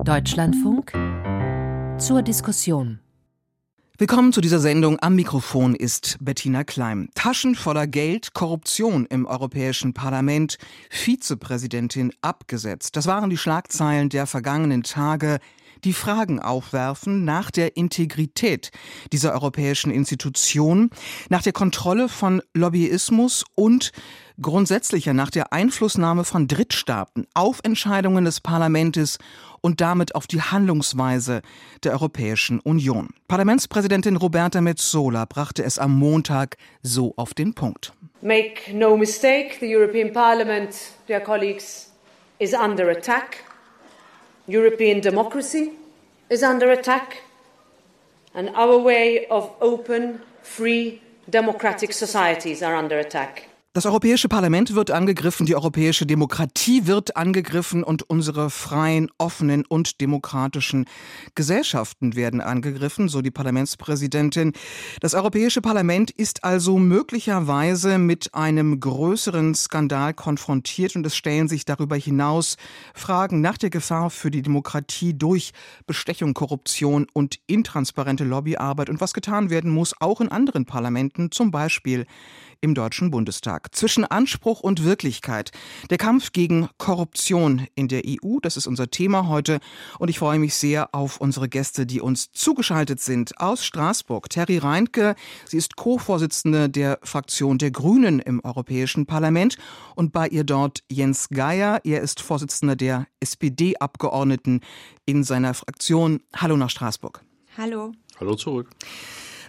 Deutschlandfunk zur Diskussion. Willkommen zu dieser Sendung. Am Mikrofon ist Bettina Klein. Taschen voller Geld, Korruption im Europäischen Parlament, Vizepräsidentin abgesetzt. Das waren die Schlagzeilen der vergangenen Tage die Fragen aufwerfen nach der Integrität dieser europäischen Institution, nach der Kontrolle von Lobbyismus und grundsätzlicher nach der Einflussnahme von Drittstaaten auf Entscheidungen des Parlaments und damit auf die Handlungsweise der Europäischen Union. Parlamentspräsidentin Roberta Metsola brachte es am Montag so auf den Punkt. Make no mistake, the European Parliament, dear colleagues, is under attack. European democracy is under attack. And our way of open, free, democratic societies are under attack. Das Europäische Parlament wird angegriffen, die europäische Demokratie wird angegriffen und unsere freien, offenen und demokratischen Gesellschaften werden angegriffen, so die Parlamentspräsidentin. Das Europäische Parlament ist also möglicherweise mit einem größeren Skandal konfrontiert und es stellen sich darüber hinaus Fragen nach der Gefahr für die Demokratie durch Bestechung, Korruption und intransparente Lobbyarbeit und was getan werden muss, auch in anderen Parlamenten, zum Beispiel im Deutschen Bundestag. Zwischen Anspruch und Wirklichkeit. Der Kampf gegen Korruption in der EU, das ist unser Thema heute. Und ich freue mich sehr auf unsere Gäste, die uns zugeschaltet sind. Aus Straßburg, Terry Reintke. Sie ist Co-Vorsitzende der Fraktion der Grünen im Europäischen Parlament. Und bei ihr dort Jens Geier. Er ist Vorsitzender der SPD-Abgeordneten in seiner Fraktion. Hallo nach Straßburg. Hallo. Hallo zurück.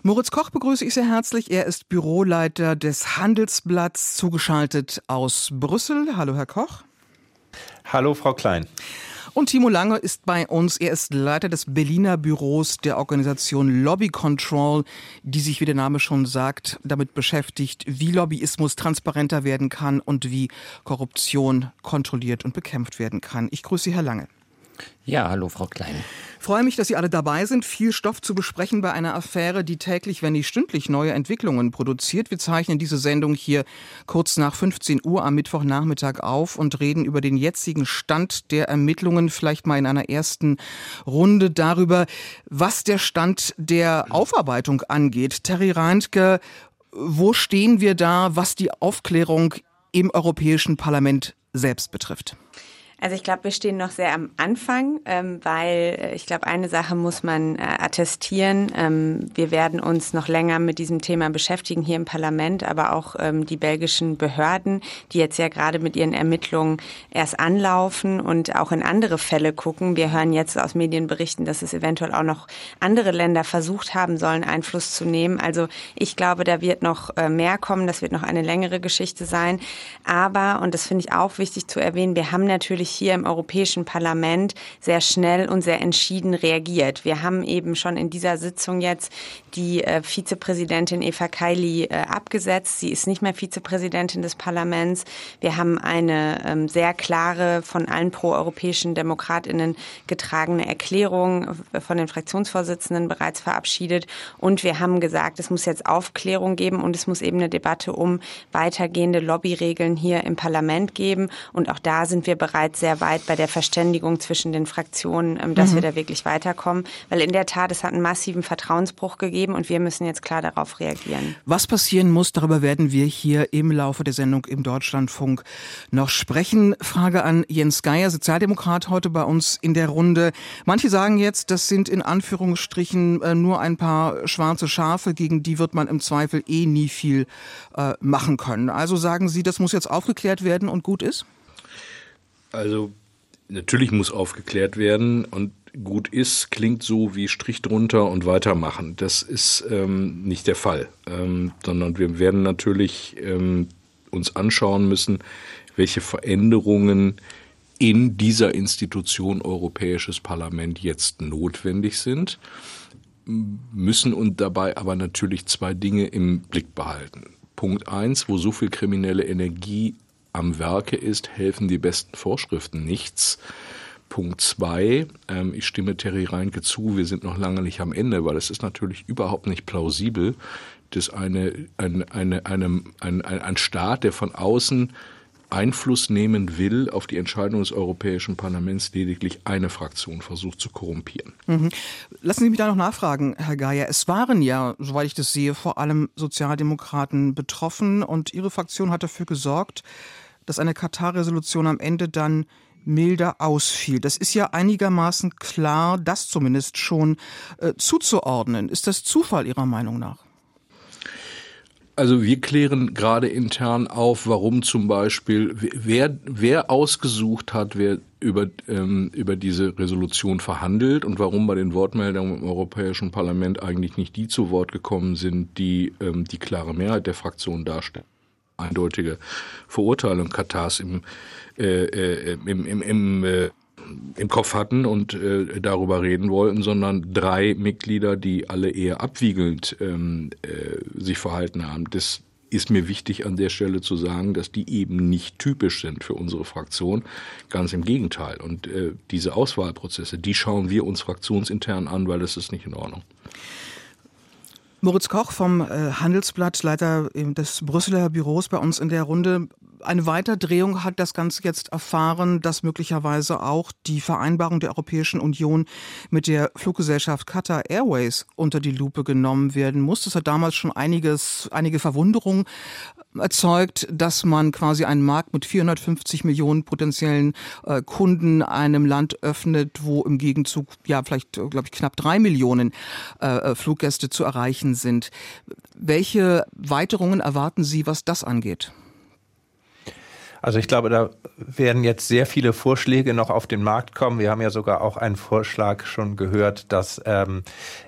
Moritz Koch begrüße ich sehr herzlich. Er ist Büroleiter des Handelsblatts, zugeschaltet aus Brüssel. Hallo, Herr Koch. Hallo, Frau Klein. Und Timo Lange ist bei uns. Er ist Leiter des Berliner Büros der Organisation Lobby Control, die sich, wie der Name schon sagt, damit beschäftigt, wie Lobbyismus transparenter werden kann und wie Korruption kontrolliert und bekämpft werden kann. Ich grüße Sie, Herr Lange. Ja, hallo Frau Klein. Freue mich, dass Sie alle dabei sind. Viel Stoff zu besprechen bei einer Affäre, die täglich, wenn nicht stündlich, neue Entwicklungen produziert. Wir zeichnen diese Sendung hier kurz nach 15 Uhr am Mittwochnachmittag auf und reden über den jetzigen Stand der Ermittlungen, vielleicht mal in einer ersten Runde darüber, was der Stand der Aufarbeitung angeht. Terry Reintke, wo stehen wir da, was die Aufklärung im Europäischen Parlament selbst betrifft? Also ich glaube, wir stehen noch sehr am Anfang, ähm, weil äh, ich glaube, eine Sache muss man äh, attestieren. Ähm, wir werden uns noch länger mit diesem Thema beschäftigen hier im Parlament, aber auch ähm, die belgischen Behörden, die jetzt ja gerade mit ihren Ermittlungen erst anlaufen und auch in andere Fälle gucken. Wir hören jetzt aus Medienberichten, dass es eventuell auch noch andere Länder versucht haben sollen, Einfluss zu nehmen. Also ich glaube, da wird noch äh, mehr kommen. Das wird noch eine längere Geschichte sein. Aber, und das finde ich auch wichtig zu erwähnen, wir haben natürlich hier im Europäischen Parlament sehr schnell und sehr entschieden reagiert. Wir haben eben schon in dieser Sitzung jetzt die äh, Vizepräsidentin Eva Kaili äh, abgesetzt. Sie ist nicht mehr Vizepräsidentin des Parlaments. Wir haben eine ähm, sehr klare, von allen proeuropäischen Demokratinnen getragene Erklärung von den Fraktionsvorsitzenden bereits verabschiedet. Und wir haben gesagt, es muss jetzt Aufklärung geben und es muss eben eine Debatte um weitergehende Lobbyregeln hier im Parlament geben. Und auch da sind wir bereits sehr weit bei der Verständigung zwischen den Fraktionen, ähm, dass mhm. wir da wirklich weiterkommen. Weil in der Tat, es hat einen massiven Vertrauensbruch gegeben und wir müssen jetzt klar darauf reagieren. Was passieren muss, darüber werden wir hier im Laufe der Sendung im Deutschlandfunk noch sprechen. Frage an Jens Geier, Sozialdemokrat heute bei uns in der Runde. Manche sagen jetzt, das sind in Anführungsstrichen äh, nur ein paar schwarze Schafe, gegen die wird man im Zweifel eh nie viel äh, machen können. Also sagen Sie, das muss jetzt aufgeklärt werden und gut ist? Also natürlich muss aufgeklärt werden und gut ist, klingt so wie Strich drunter und weitermachen. Das ist ähm, nicht der Fall, ähm, sondern wir werden natürlich ähm, uns anschauen müssen, welche Veränderungen in dieser Institution Europäisches Parlament jetzt notwendig sind, müssen und dabei aber natürlich zwei Dinge im Blick behalten. Punkt eins, wo so viel kriminelle Energie am Werke ist, helfen die besten Vorschriften nichts. Punkt zwei, ähm, ich stimme Terry Reinke zu, wir sind noch lange nicht am Ende, weil es ist natürlich überhaupt nicht plausibel, dass eine, eine, eine, eine, ein, ein Staat, der von außen Einfluss nehmen will auf die Entscheidung des Europäischen Parlaments, lediglich eine Fraktion versucht zu korrumpieren. Mhm. Lassen Sie mich da noch nachfragen, Herr Geier. Es waren ja, soweit ich das sehe, vor allem Sozialdemokraten betroffen und Ihre Fraktion hat dafür gesorgt, dass eine Katar-Resolution am Ende dann milder ausfiel. Das ist ja einigermaßen klar, das zumindest schon äh, zuzuordnen. Ist das Zufall Ihrer Meinung nach? Also wir klären gerade intern auf, warum zum Beispiel, wer, wer ausgesucht hat, wer über, ähm, über diese Resolution verhandelt und warum bei den Wortmeldungen im Europäischen Parlament eigentlich nicht die zu Wort gekommen sind, die ähm, die klare Mehrheit der Fraktion darstellen. Eindeutige Verurteilung Katars im, äh, äh, im, im, im äh, im Kopf hatten und äh, darüber reden wollten, sondern drei Mitglieder, die alle eher abwiegelnd ähm, äh, sich verhalten haben. Das ist mir wichtig an der Stelle zu sagen, dass die eben nicht typisch sind für unsere Fraktion. Ganz im Gegenteil. Und äh, diese Auswahlprozesse, die schauen wir uns fraktionsintern an, weil das ist nicht in Ordnung. Moritz Koch vom äh, Handelsblatt, Leiter des Brüsseler Büros bei uns in der Runde eine Weiterdrehung hat das Ganze jetzt erfahren, dass möglicherweise auch die Vereinbarung der Europäischen Union mit der Fluggesellschaft Qatar Airways unter die Lupe genommen werden muss. Das hat damals schon einiges, einige Verwunderung erzeugt, dass man quasi einen Markt mit 450 Millionen potenziellen äh, Kunden einem Land öffnet, wo im Gegenzug ja vielleicht, glaube ich, knapp drei Millionen äh, äh, Fluggäste zu erreichen sind. Welche Weiterungen erwarten Sie, was das angeht? Also ich glaube, da werden jetzt sehr viele Vorschläge noch auf den Markt kommen. Wir haben ja sogar auch einen Vorschlag schon gehört, dass ähm,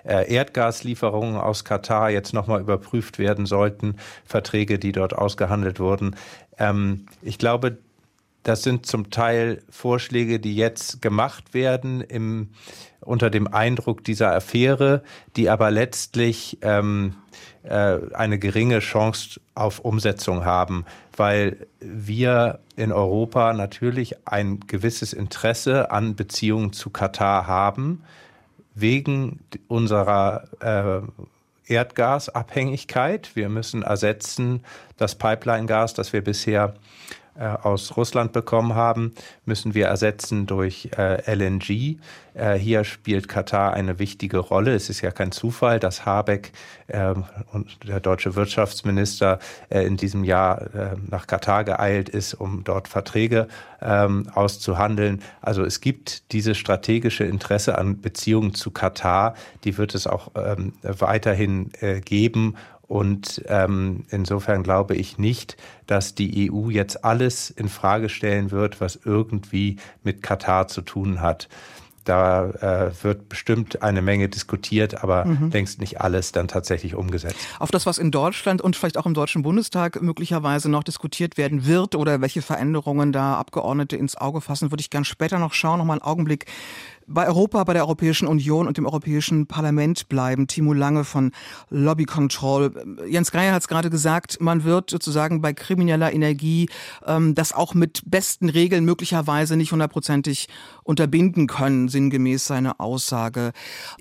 äh, Erdgaslieferungen aus Katar jetzt nochmal überprüft werden sollten, Verträge, die dort ausgehandelt wurden. Ähm, ich glaube, das sind zum Teil Vorschläge, die jetzt gemacht werden im, unter dem Eindruck dieser Affäre, die aber letztlich ähm, äh, eine geringe Chance auf Umsetzung haben, weil wir in Europa natürlich ein gewisses Interesse an Beziehungen zu Katar haben, wegen unserer äh, Erdgasabhängigkeit. Wir müssen ersetzen das Pipeline-Gas, das wir bisher äh, aus Russland bekommen haben, müssen wir ersetzen durch äh, LNG. Äh, hier spielt Katar eine wichtige Rolle. Es ist ja kein Zufall, dass Habeck ähm, und der deutsche Wirtschaftsminister in diesem Jahr nach Katar geeilt ist, um dort Verträge ähm, auszuhandeln. Also es gibt dieses strategische Interesse an Beziehungen zu Katar, die wird es auch ähm, weiterhin geben und ähm, insofern glaube ich nicht, dass die EU jetzt alles in Frage stellen wird, was irgendwie mit Katar zu tun hat. Da äh, wird bestimmt eine Menge diskutiert, aber mhm. längst nicht alles dann tatsächlich umgesetzt. Auf das, was in Deutschland und vielleicht auch im Deutschen Bundestag möglicherweise noch diskutiert werden wird oder welche Veränderungen da Abgeordnete ins Auge fassen, würde ich gern später noch schauen. Noch mal einen Augenblick bei Europa, bei der Europäischen Union und dem Europäischen Parlament bleiben. Timo Lange von Lobby Control. Jens Geier hat es gerade gesagt, man wird sozusagen bei krimineller Energie ähm, das auch mit besten Regeln möglicherweise nicht hundertprozentig unterbinden können, sinngemäß seine Aussage.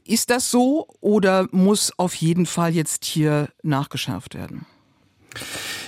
Ist das so oder muss auf jeden Fall jetzt hier nachgeschärft werden?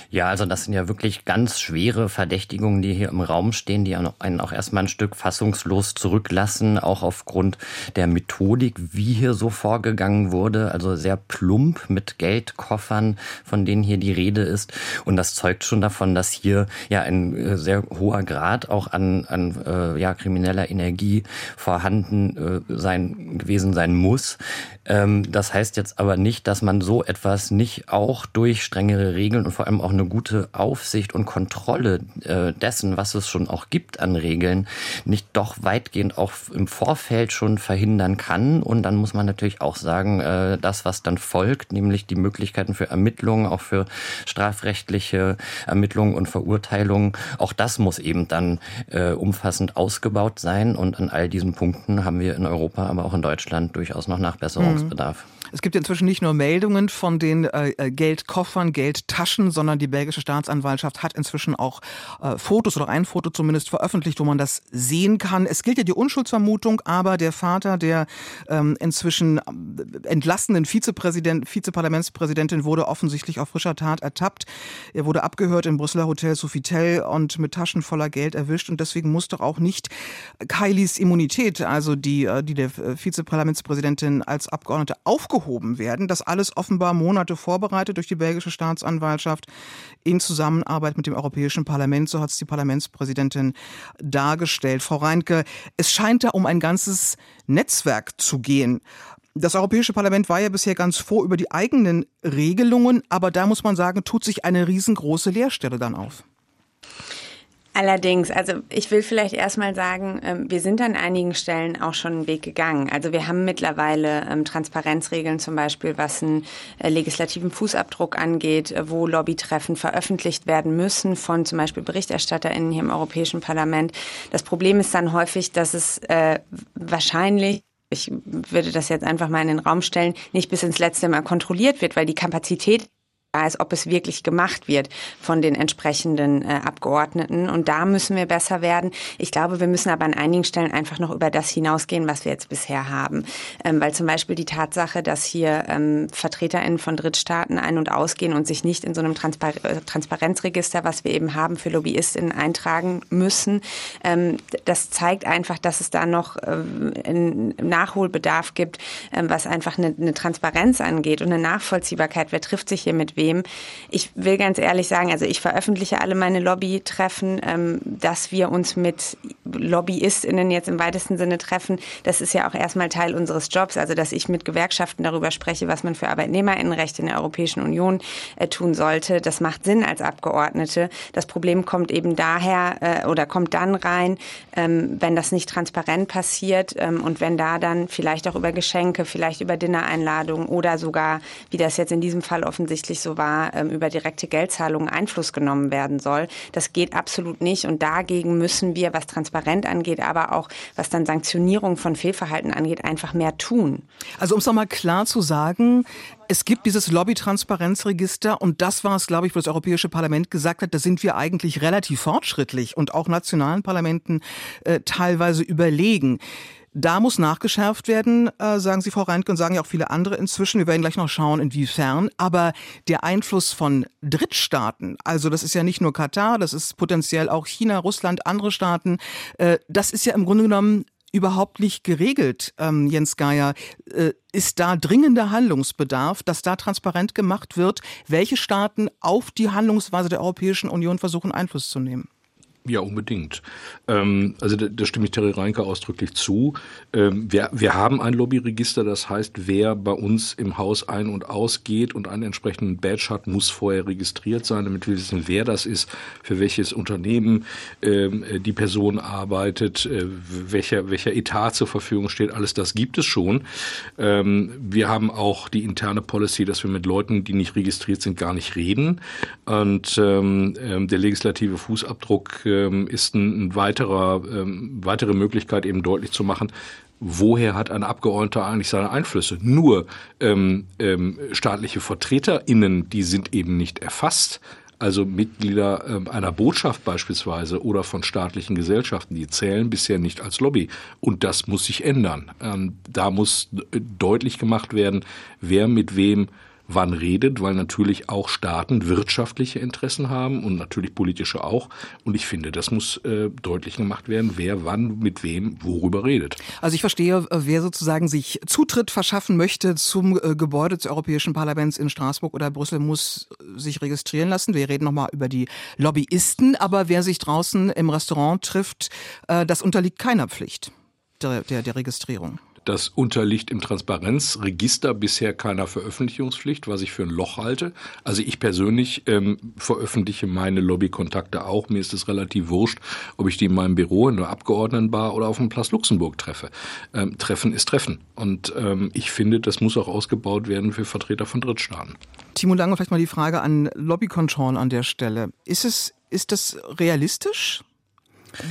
Ja, also das sind ja wirklich ganz schwere Verdächtigungen, die hier im Raum stehen, die einen auch erstmal ein Stück fassungslos zurücklassen, auch aufgrund der Methodik, wie hier so vorgegangen wurde. Also sehr plump mit Geldkoffern, von denen hier die Rede ist. Und das zeugt schon davon, dass hier ja ein äh, sehr hoher Grad auch an, an äh, ja, krimineller Energie vorhanden äh, sein, gewesen sein muss. Ähm, das heißt jetzt aber nicht, dass man so etwas nicht auch durch strengere Regeln und vor allem auch eine gute Aufsicht und Kontrolle äh, dessen, was es schon auch gibt an Regeln, nicht doch weitgehend auch im Vorfeld schon verhindern kann. Und dann muss man natürlich auch sagen, äh, das, was dann folgt, nämlich die Möglichkeiten für Ermittlungen, auch für strafrechtliche Ermittlungen und Verurteilungen, auch das muss eben dann äh, umfassend ausgebaut sein. Und an all diesen Punkten haben wir in Europa, aber auch in Deutschland durchaus noch Nachbesserungsbedarf. Es gibt inzwischen nicht nur Meldungen von den äh, äh Geldkoffern, Geldtaschen, sondern die Die belgische Staatsanwaltschaft hat inzwischen auch äh, Fotos oder ein Foto zumindest veröffentlicht, wo man das sehen kann. Es gilt ja die Unschuldsvermutung, aber der Vater der ähm, inzwischen äh, entlassenen Vizepräsident, Vizeparlamentspräsidentin wurde offensichtlich auf frischer Tat ertappt. Er wurde abgehört im Brüsseler Hotel Sofitel und mit Taschen voller Geld erwischt und deswegen muss doch auch nicht Kylies Immunität, also die, äh, die der Vizeparlamentspräsidentin als Abgeordnete aufgehoben werden. Das alles offenbar Monate vorbereitet durch die belgische Staatsanwaltschaft in Zusammenarbeit mit dem Europäischen Parlament. So hat es die Parlamentspräsidentin dargestellt. Frau Reinke, es scheint da um ein ganzes Netzwerk zu gehen. Das Europäische Parlament war ja bisher ganz froh über die eigenen Regelungen, aber da muss man sagen, tut sich eine riesengroße Leerstelle dann auf. Allerdings, also ich will vielleicht erstmal sagen, ähm, wir sind an einigen Stellen auch schon einen Weg gegangen. Also wir haben mittlerweile ähm, Transparenzregeln zum Beispiel, was einen äh, legislativen Fußabdruck angeht, äh, wo Lobbytreffen veröffentlicht werden müssen von zum Beispiel BerichterstatterInnen hier im Europäischen Parlament. Das Problem ist dann häufig, dass es äh, wahrscheinlich ich würde das jetzt einfach mal in den Raum stellen, nicht bis ins letzte Mal kontrolliert wird, weil die Kapazität ist, ob es wirklich gemacht wird von den entsprechenden äh, Abgeordneten. Und da müssen wir besser werden. Ich glaube, wir müssen aber an einigen Stellen einfach noch über das hinausgehen, was wir jetzt bisher haben. Ähm, weil zum Beispiel die Tatsache, dass hier ähm, VertreterInnen von Drittstaaten ein- und ausgehen und sich nicht in so einem Transpar äh, Transparenzregister, was wir eben haben, für LobbyistInnen eintragen müssen, ähm, das zeigt einfach, dass es da noch ähm, Nachholbedarf gibt, ähm, was einfach eine, eine Transparenz angeht und eine Nachvollziehbarkeit. Wer trifft sich hier mit wem. Ich will ganz ehrlich sagen, also ich veröffentliche alle meine Lobbytreffen, ähm, dass wir uns mit LobbyistInnen jetzt im weitesten Sinne treffen. Das ist ja auch erstmal Teil unseres Jobs, also dass ich mit Gewerkschaften darüber spreche, was man für ArbeitnehmerInnenrechte in der Europäischen Union äh, tun sollte. Das macht Sinn als Abgeordnete. Das Problem kommt eben daher äh, oder kommt dann rein, ähm, wenn das nicht transparent passiert ähm, und wenn da dann vielleicht auch über Geschenke, vielleicht über Dinnereinladungen oder sogar, wie das jetzt in diesem Fall offensichtlich so war, ähm, über direkte Geldzahlungen Einfluss genommen werden soll. Das geht absolut nicht und dagegen müssen wir, was transparent angeht, aber auch was dann Sanktionierung von Fehlverhalten angeht, einfach mehr tun. Also um es nochmal klar zu sagen, es gibt dieses Lobby-Transparenzregister und das war es, glaube ich, wo das Europäische Parlament gesagt hat, da sind wir eigentlich relativ fortschrittlich und auch nationalen Parlamenten äh, teilweise überlegen. Da muss nachgeschärft werden, äh, sagen Sie, Frau Reintke, und sagen ja auch viele andere inzwischen. Wir werden gleich noch schauen, inwiefern. Aber der Einfluss von Drittstaaten, also das ist ja nicht nur Katar, das ist potenziell auch China, Russland, andere Staaten, äh, das ist ja im Grunde genommen überhaupt nicht geregelt, ähm, Jens Geier. Äh, ist da dringender Handlungsbedarf, dass da transparent gemacht wird, welche Staaten auf die Handlungsweise der Europäischen Union versuchen, Einfluss zu nehmen? Ja, unbedingt. Ähm, also da, da stimme ich Terry Reinke ausdrücklich zu. Ähm, wir, wir haben ein Lobbyregister, das heißt, wer bei uns im Haus ein- und ausgeht und einen entsprechenden Badge hat, muss vorher registriert sein, damit wir wissen, wer das ist, für welches Unternehmen ähm, die Person arbeitet, äh, welcher, welcher Etat zur Verfügung steht. Alles das gibt es schon. Ähm, wir haben auch die interne Policy, dass wir mit Leuten, die nicht registriert sind, gar nicht reden. Und ähm, ähm der legislative Fußabdruck äh, ähm, ist ein, ein weiterer, ähm, weitere Möglichkeit eben deutlich zu machen, woher hat ein Abgeordneter eigentlich seine Einflüsse? Nur ähm, ähm, staatliche VertreterInnen, die sind eben nicht erfasst. Also Mitglieder ähm, einer Botschaft beispielsweise oder von staatlichen Gesellschaften, die zählen bisher nicht als Lobby. Und das muss sich ändern. Ähm, da muss deutlich gemacht werden, wer mit wem wann redet, weil natürlich auch Staaten wirtschaftliche Interessen haben und natürlich politische auch. Und ich finde, das muss äh, deutlich gemacht werden, wer wann mit wem worüber redet. Also ich verstehe, äh, wer sozusagen sich Zutritt verschaffen möchte zum äh, Gebäude des Europäischen Parlaments in Straßburg oder Brüssel, muss äh, sich registrieren lassen. Wir reden nochmal über die Lobbyisten, aber wer sich draußen im Restaurant trifft, äh, das unterliegt keiner Pflicht der, der, der Registrierung. Das unterliegt im Transparenzregister bisher keiner Veröffentlichungspflicht, was ich für ein Loch halte. Also ich persönlich ähm, veröffentliche meine Lobbykontakte auch. Mir ist es relativ wurscht, ob ich die in meinem Büro in der Abgeordnetenbar oder auf dem Platz Luxemburg treffe. Ähm, Treffen ist Treffen. Und ähm, ich finde, das muss auch ausgebaut werden für Vertreter von Drittstaaten. Timo Lange, vielleicht mal die Frage an Lobby Control an der Stelle. Ist es, ist das realistisch?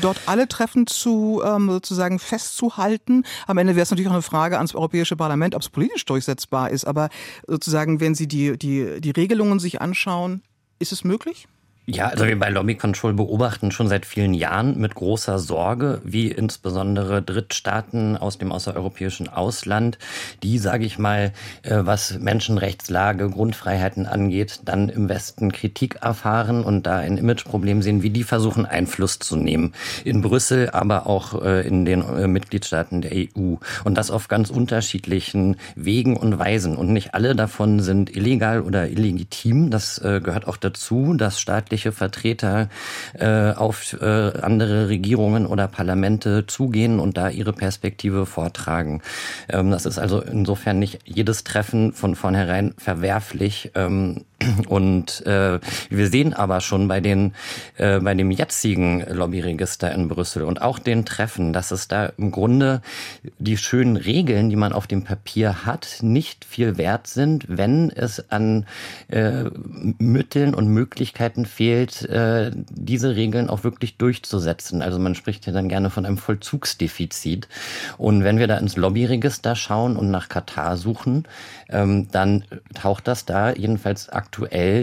Dort alle Treffen zu ähm, sozusagen festzuhalten. Am Ende wäre es natürlich auch eine Frage ans Europäische Parlament, ob es politisch durchsetzbar ist. Aber sozusagen, wenn Sie die, die, die Regelungen sich anschauen, Ist es möglich? Ja, also wir bei Lobby Control beobachten schon seit vielen Jahren mit großer Sorge, wie insbesondere Drittstaaten aus dem außereuropäischen Ausland, die, sage ich mal, äh, was Menschenrechtslage, Grundfreiheiten angeht, dann im Westen Kritik erfahren und da ein Imageproblem sehen, wie die versuchen Einfluss zu nehmen. In Brüssel, aber auch äh, in den äh, Mitgliedstaaten der EU und das auf ganz unterschiedlichen Wegen und Weisen. Und nicht alle davon sind illegal oder illegitim. Das gehört auch dazu, dass staatliche staatliche Vertreter äh, auf äh, andere Regierungen oder Parlamente zugehen und da ihre Perspektive vortragen. Ähm, das ist also insofern nicht jedes Treffen von vornherein verwerflich. Ähm, und äh, wir sehen aber schon bei den äh, bei dem jetzigen Lobbyregister in Brüssel und auch den Treffen, dass es da im Grunde die schönen Regeln, die man auf dem Papier hat, nicht viel wert sind, wenn es an äh, Mitteln und Möglichkeiten fehlt, äh, diese Regeln auch wirklich durchzusetzen. Also man spricht ja dann gerne von einem Vollzugsdefizit. Und wenn wir da ins Lobbyregister schauen und nach Katar suchen, ähm, dann taucht das da jedenfalls aktuell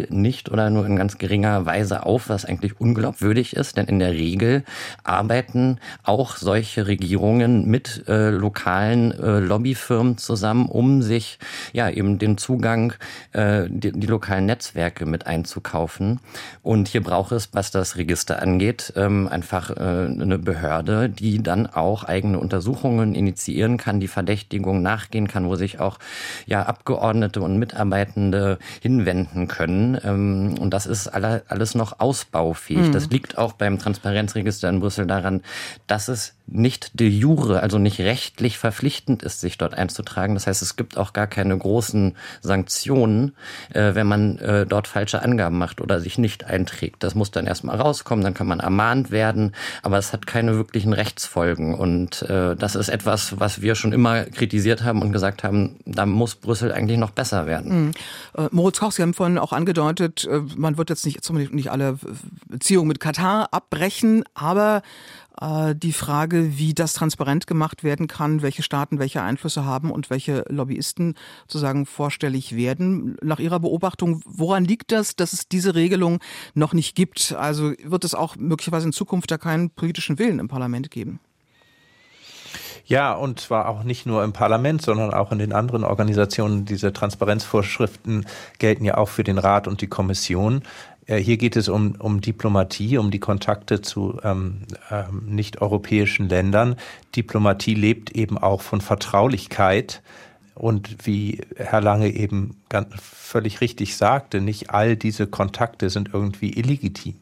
nicht oder nur in ganz geringer Weise auf, was eigentlich unglaubwürdig ist, denn in der Regel arbeiten auch solche Regierungen mit äh, lokalen äh, Lobbyfirmen zusammen, um sich ja eben den Zugang, äh, die, die lokalen Netzwerke mit einzukaufen. Und hier braucht es, was das Register angeht, ähm, einfach äh, eine Behörde, die dann auch eigene Untersuchungen initiieren kann, die Verdächtigung nachgehen kann, wo sich auch ja Abgeordnete und Mitarbeitende hinwenden können. Ähm, und das ist alles noch ausbaufähig. Mhm. Das liegt auch beim Transparenzregister in Brüssel daran, dass es nicht de jure, also nicht rechtlich verpflichtend ist, sich dort einzutragen. Das heißt, es gibt auch gar keine großen Sanktionen, äh, wenn man äh, dort falsche Angaben macht oder sich nicht einträgt. Das muss dann erstmal rauskommen, dann kann man ermahnt werden, aber es hat keine wirklichen Rechtsfolgen. Und äh, das ist etwas, was wir schon immer kritisiert haben und gesagt haben, da muss Brüssel eigentlich noch besser werden. Mhm. Moritz Koch, Sie haben vorhin auch angedeutet, äh, man wird jetzt nicht, zumindest nicht alle Beziehungen mit Katar abbrechen, aber äh, die Frage, wie das transparent gemacht werden kann, welche Staaten welche Einflüsse haben und welche Lobbyisten sozusagen vorstellig werden. Nach Ihrer Beobachtung, woran liegt das, dass es diese Regelung noch nicht gibt? Also wird es auch möglicherweise in Zukunft da keinen politischen Willen im Parlament geben? Ja, und zwar auch nicht nur im Parlament, sondern auch in den anderen Organisationen. Diese Transparenzvorschriften gelten ja auch für den Rat und die Kommission. Äh, hier geht es um, um Diplomatie, um die Kontakte zu ähm, ähm, nicht-europäischen Ländern. Diplomatie lebt eben auch von Vertraulichkeit. Und wie Herr Lange eben ganz, völlig richtig sagte, nicht all diese Kontakte sind irgendwie illegitim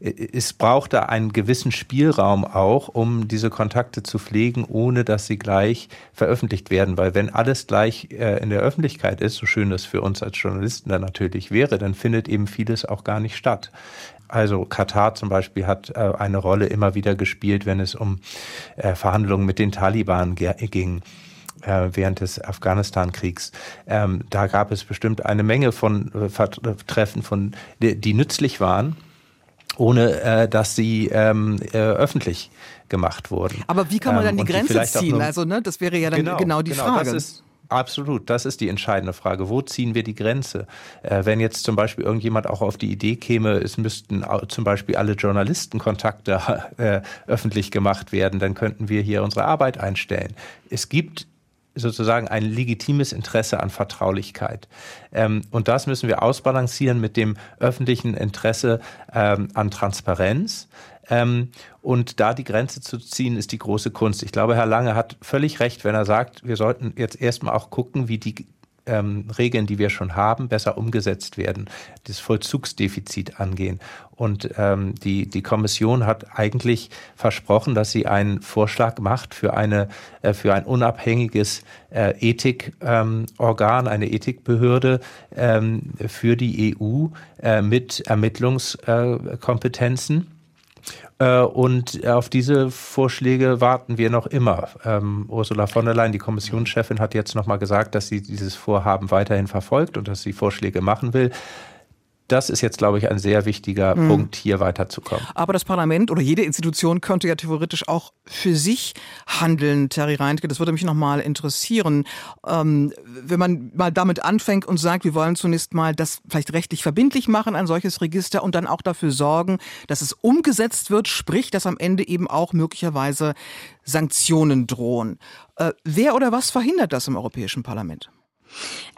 es braucht da einen gewissen Spielraum auch, um diese Kontakte zu pflegen, ohne dass sie gleich veröffentlicht werden. Weil wenn alles gleich äh, in der Öffentlichkeit ist, so schön das für uns als Journalisten dann natürlich wäre, dann findet eben vieles auch gar nicht statt. Also Katar zum Beispiel hat äh, eine Rolle immer wieder gespielt, wenn es um äh, Verhandlungen mit den Taliban ging während des Afghanistan-Kriegs. Ähm, da gab es bestimmt eine Menge von Treffen, von, die, die nützlich waren ohne äh, dass sie ähm, äh, öffentlich gemacht wurden. Aber wie kann man dann ähm, die Grenze ziehen? Also ne, das wäre ja dann genau, genau die genau, Frage. Ist, Absolut, das ist die entscheidende Frage. Wo ziehen wir die Grenze? Äh, wenn jetzt zum Beispiel irgendjemand auch auf die Idee käme, es müssten zum Beispiel alle Journalistenkontakte äh, öffentlich gemacht werden, dann könnten wir hier unsere Arbeit einstellen. Es gibt sozusagen ein legitimes Interesse an Vertraulichkeit. Ähm, und das müssen wir ausbalancieren mit dem öffentlichen Interesse ähm, an Transparenz. Ähm, und da die Grenze zu ziehen, ist die große Kunst. Ich glaube, Herr Lange hat völlig recht, wenn er sagt, wir sollten jetzt erstmal auch gucken, wie die ähm, Regeln, die wir schon haben, besser umgesetzt werden, das Vollzugsdefizit angehen. Und ähm, die, die Kommission hat eigentlich versprochen, dass sie einen Vorschlag macht für, eine, äh, für ein unabhängiges äh, Ethikorgan, ähm, eine Ethikbehörde ähm, für die EU äh, mit Ermittlungskompetenzen. Äh, und auf diese Vorschläge warten wir noch immer. Ähm, Ursula von der Leyen, die Kommissionschefin, hat jetzt noch mal gesagt, dass sie dieses Vorhaben weiterhin verfolgt und dass sie Vorschläge machen will. Das ist jetzt, glaube ich, ein sehr wichtiger mhm. Punkt, hier weiterzukommen. Aber das Parlament oder jede Institution könnte ja theoretisch auch für sich handeln, Terry Reintke. Das würde mich nochmal interessieren. Ähm, wenn man mal damit anfängt und sagt, wir wollen zunächst mal das vielleicht rechtlich verbindlich machen, ein solches Register, und dann auch dafür sorgen, dass es umgesetzt wird, sprich, dass am Ende eben auch möglicherweise Sanktionen drohen. Äh, wer oder was verhindert das im Europäischen Parlament?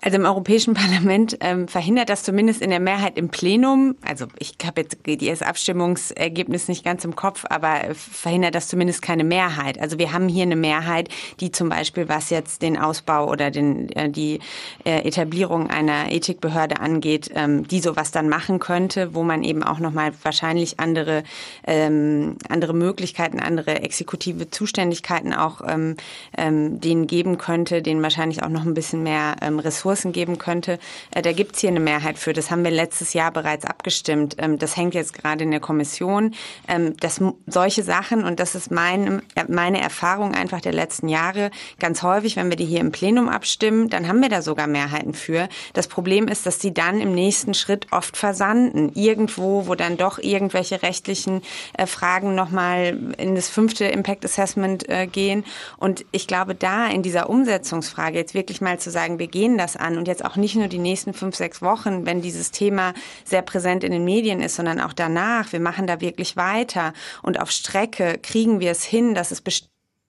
Also im Europäischen Parlament ähm, verhindert das zumindest in der Mehrheit im Plenum, also ich habe jetzt das Abstimmungsergebnis nicht ganz im Kopf, aber verhindert das zumindest keine Mehrheit. Also wir haben hier eine Mehrheit, die zum Beispiel, was jetzt den Ausbau oder den, äh, die äh, Etablierung einer Ethikbehörde angeht, ähm, die sowas dann machen könnte, wo man eben auch nochmal wahrscheinlich andere, ähm, andere Möglichkeiten, andere exekutive Zuständigkeiten auch ähm, ähm, denen geben könnte, denen wahrscheinlich auch noch ein bisschen mehr ähm, Ressourcen geben könnte. Äh, da gibt es hier eine Mehrheit für. Das haben wir letztes Jahr bereits abgestimmt. Ähm, das hängt jetzt gerade in der Kommission. Ähm, dass solche Sachen, und das ist mein, meine Erfahrung einfach der letzten Jahre, ganz häufig, wenn wir die hier im Plenum abstimmen, dann haben wir da sogar Mehrheiten für. Das Problem ist, dass die dann im nächsten Schritt oft versanden. Irgendwo, wo dann doch irgendwelche rechtlichen äh, Fragen nochmal in das fünfte Impact Assessment äh, gehen. Und ich glaube, da in dieser Umsetzungsfrage jetzt wirklich mal zu sagen, wir gehen das an und jetzt auch nicht nur die nächsten fünf, sechs Wochen, wenn dieses Thema sehr präsent in den Medien ist, sondern auch danach. Wir machen da wirklich weiter und auf Strecke kriegen wir es hin, dass es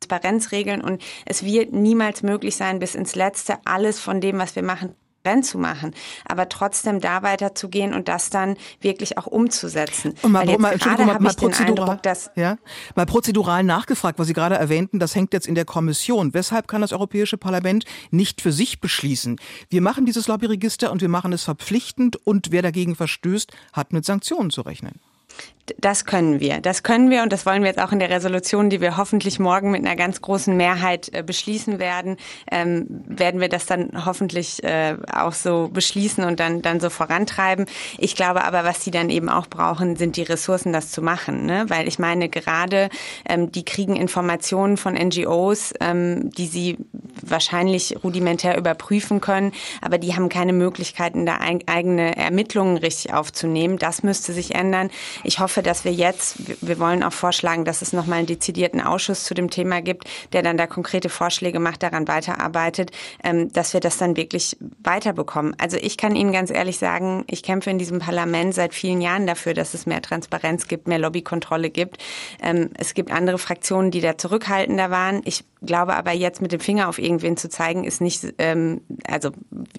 Transparenzregeln und es wird niemals möglich sein, bis ins Letzte alles von dem, was wir machen, zu machen, aber trotzdem da weiterzugehen und das dann wirklich auch umzusetzen. Und mal, mal, mal, mal, prozedural, Eindruck, ja, mal prozedural nachgefragt, was Sie gerade erwähnten, das hängt jetzt in der Kommission. Weshalb kann das Europäische Parlament nicht für sich beschließen? Wir machen dieses Lobbyregister und wir machen es verpflichtend und wer dagegen verstößt, hat mit Sanktionen zu rechnen. Das können wir. Das können wir und das wollen wir jetzt auch in der Resolution, die wir hoffentlich morgen mit einer ganz großen Mehrheit äh, beschließen werden, ähm, werden wir das dann hoffentlich äh, auch so beschließen und dann, dann so vorantreiben. Ich glaube aber, was sie dann eben auch brauchen, sind die Ressourcen, das zu machen. Ne? Weil ich meine, gerade ähm, die kriegen Informationen von NGOs, ähm, die sie wahrscheinlich rudimentär überprüfen können, aber die haben keine Möglichkeiten, da eigene Ermittlungen richtig aufzunehmen. Das müsste sich ändern. Ich hoffe, dass wir jetzt, wir wollen auch vorschlagen, dass es nochmal einen dezidierten Ausschuss zu dem Thema gibt, der dann da konkrete Vorschläge macht, daran weiterarbeitet, ähm, dass wir das dann wirklich weiterbekommen. Also ich kann Ihnen ganz ehrlich sagen, ich kämpfe in diesem Parlament seit vielen Jahren dafür, dass es mehr Transparenz gibt, mehr Lobbykontrolle gibt. Ähm, es gibt andere Fraktionen, die da zurückhaltender waren. Ich glaube aber jetzt mit dem Finger auf irgendwen zu zeigen, ist nicht, ähm, also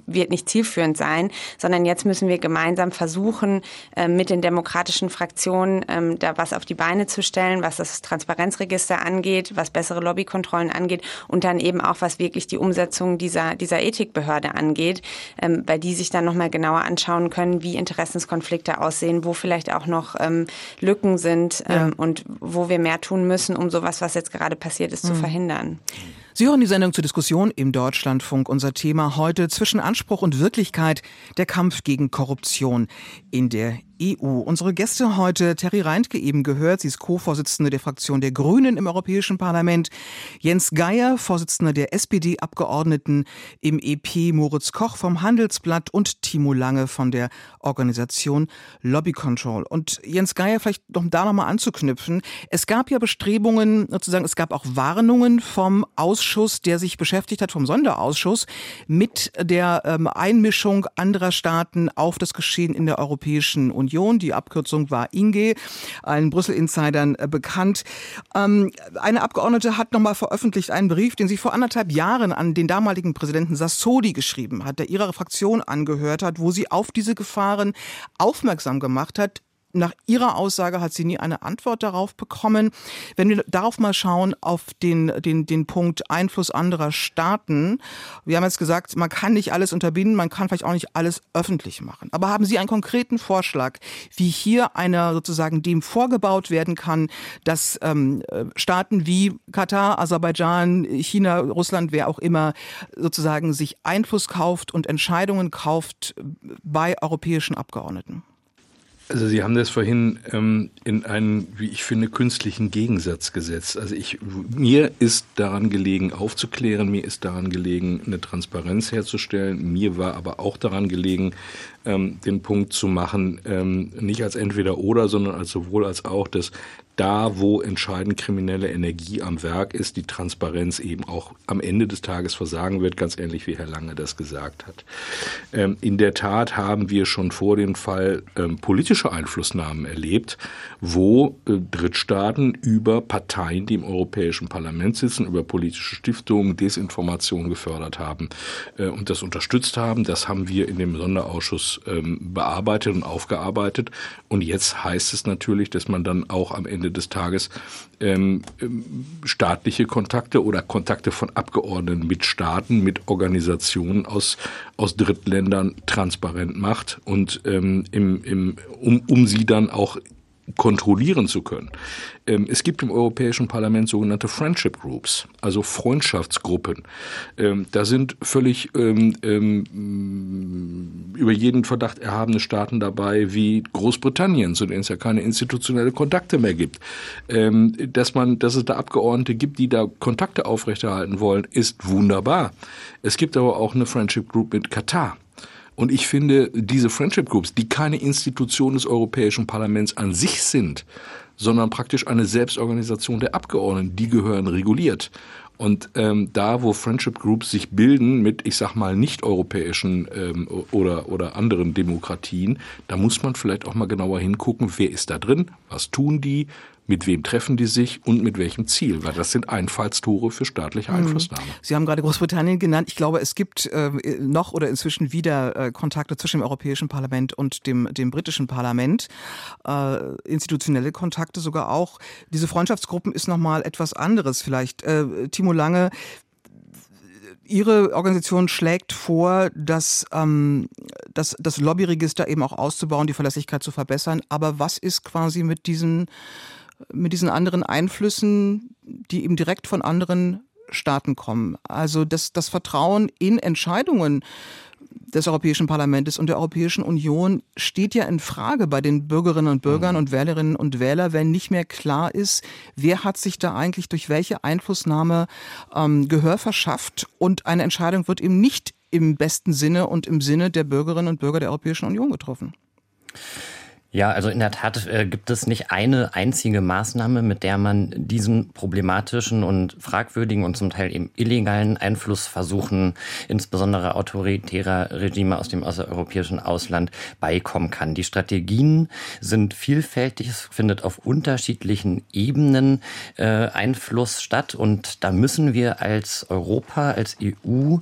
wird nicht zielführend sein, sondern jetzt müssen wir gemeinsam versuchen, äh, mit den demokratischen Fraktionen ähm, da was auf die Beine zu stellen, was das Transparenzregister angeht, was bessere Lobbykontrollen angeht und dann eben auch, was wirklich die Umsetzung dieser, dieser Ethikbehörde angeht, ähm, bei die sich dann nochmal genauer anschauen können, wie Interessenskonflikte aussehen, wo vielleicht auch noch ähm, Lücken sind ähm, ja. und wo wir mehr tun müssen, um sowas, was jetzt gerade passiert ist, mhm. zu verhindern kann. Sie hören die Sendung zur Diskussion im Deutschlandfunk. Unser Thema heute zwischen Anspruch und Wirklichkeit der Kampf gegen Korruption in der EU. Unsere Gäste heute, Terry Reintke eben gehört, sie ist Co-Vorsitzende der Fraktion der Grünen im Europäischen Parlament. Jens Geier, Vorsitzender der SPD-Abgeordneten im EP, Moritz Koch vom Handelsblatt und Timo Lange von der Organisation Lobby Control. Und Jens Geier, vielleicht noch da nochmal anzuknüpfen. Es gab ja Bestrebungen, sozusagen, es gab auch Warnungen vom Ausschuss, der sich beschäftigt hat, vom Sonderausschuss, mit der ähm, Einmischung anderer Staaten auf das Geschehen in der Europäischen Union. Union. Die Abkürzung war INGE, allen Brüssel-Insidern äh, bekannt. Ähm, eine Abgeordnete hat nochmal veröffentlicht einen Brief, den sie vor anderthalb Jahren an den damaligen Präsidenten Sassoli geschrieben hat, der ihrer Fraktion angehört hat, wo sie auf diese Gefahren aufmerksam gemacht hat, nach ihrer Aussage hat sie nie eine Antwort darauf bekommen. Wenn wir darauf mal schauen, auf den, den, den Punkt Einfluss anderer Staaten. Wir haben jetzt gesagt, man kann nicht alles unterbinden, man kann vielleicht auch nicht alles öffentlich machen. Aber haben Sie einen konkreten Vorschlag, wie hier einer sozusagen dem vorgebaut werden kann, dass ähm, Staaten wie Katar, Aserbaidschan, China, Russland, wer auch immer sozusagen sich Einfluss kauft und Entscheidungen kauft bei europäischen Abgeordneten? Also Sie haben das vorhin ähm, in einen, wie ich finde, künstlichen Gegensatz gesetzt. Also ich, mir ist daran gelegen, aufzuklären, mir ist daran gelegen, eine Transparenz herzustellen. Mir war aber auch daran gelegen, ähm, den Punkt zu machen, ähm, nicht als entweder oder, sondern als sowohl als auch, dass da, wo entscheidend kriminelle Energie am Werk ist, die Transparenz eben auch am Ende des Tages versagen wird, ganz ähnlich wie Herr Lange das gesagt hat. Ähm, in der Tat haben wir schon vor dem Fall ähm, politische Einflussnahmen erlebt, wo äh, Drittstaaten über Parteien, die im Europäischen Parlament sitzen, über politische Stiftungen Desinformation gefördert haben äh, und das unterstützt haben. Das haben wir in dem Sonderausschuss ähm, bearbeitet und aufgearbeitet. Und jetzt heißt es natürlich, dass man dann auch am Ende des Tages ähm, ähm, staatliche Kontakte oder Kontakte von Abgeordneten mit Staaten, mit Organisationen aus, aus Drittländern transparent macht und ähm, im, im, um, um sie dann auch kontrollieren zu können. Ähm, es gibt im Europäischen Parlament sogenannte Friendship Groups, also Freundschaftsgruppen. Ähm, da sind völlig ähm, über jeden Verdacht erhabene Staaten dabei, wie Großbritannien, zu denen es ja keine institutionelle Kontakte mehr gibt. dass man, dass es da Abgeordnete gibt, die da Kontakte aufrechterhalten wollen, ist wunderbar. Es gibt aber auch eine Friendship Group mit Katar. Und ich finde, diese Friendship Groups, die keine Institution des Europäischen Parlaments an sich sind, sondern praktisch eine Selbstorganisation der Abgeordneten, die gehören reguliert. Und ähm, da, wo Friendship Groups sich bilden mit, ich sag mal, nicht-europäischen ähm, oder, oder anderen Demokratien, da muss man vielleicht auch mal genauer hingucken, wer ist da drin, was tun die, mit wem treffen die sich und mit welchem Ziel? Weil das sind Einfallstore für staatliche mhm. Einflussnahme. Sie haben gerade Großbritannien genannt. Ich glaube, es gibt äh, noch oder inzwischen wieder äh, Kontakte zwischen dem Europäischen Parlament und dem, dem britischen Parlament. Äh, institutionelle Kontakte sogar auch. Diese Freundschaftsgruppen ist nochmal etwas anderes vielleicht. Äh, Timo Lange, Ihre Organisation schlägt vor, dass ähm, das, das Lobbyregister eben auch auszubauen, die Verlässlichkeit zu verbessern. Aber was ist quasi mit diesen mit diesen anderen Einflüssen, die eben direkt von anderen Staaten kommen. Also das, das Vertrauen in Entscheidungen des Europäischen Parlaments und der Europäischen Union steht ja in Frage bei den Bürgerinnen und Bürgern und Wählerinnen und Wählern, wenn nicht mehr klar ist, wer hat sich da eigentlich durch welche Einflussnahme ähm, Gehör verschafft und eine Entscheidung wird eben nicht im besten Sinne und im Sinne der Bürgerinnen und Bürger der Europäischen Union getroffen. Ja, also in der Tat äh, gibt es nicht eine einzige Maßnahme, mit der man diesen problematischen und fragwürdigen und zum Teil eben illegalen Einflussversuchen, insbesondere autoritärer Regime aus dem außereuropäischen Ausland, beikommen kann. Die Strategien sind vielfältig, es findet auf unterschiedlichen Ebenen äh, Einfluss statt und da müssen wir als Europa, als EU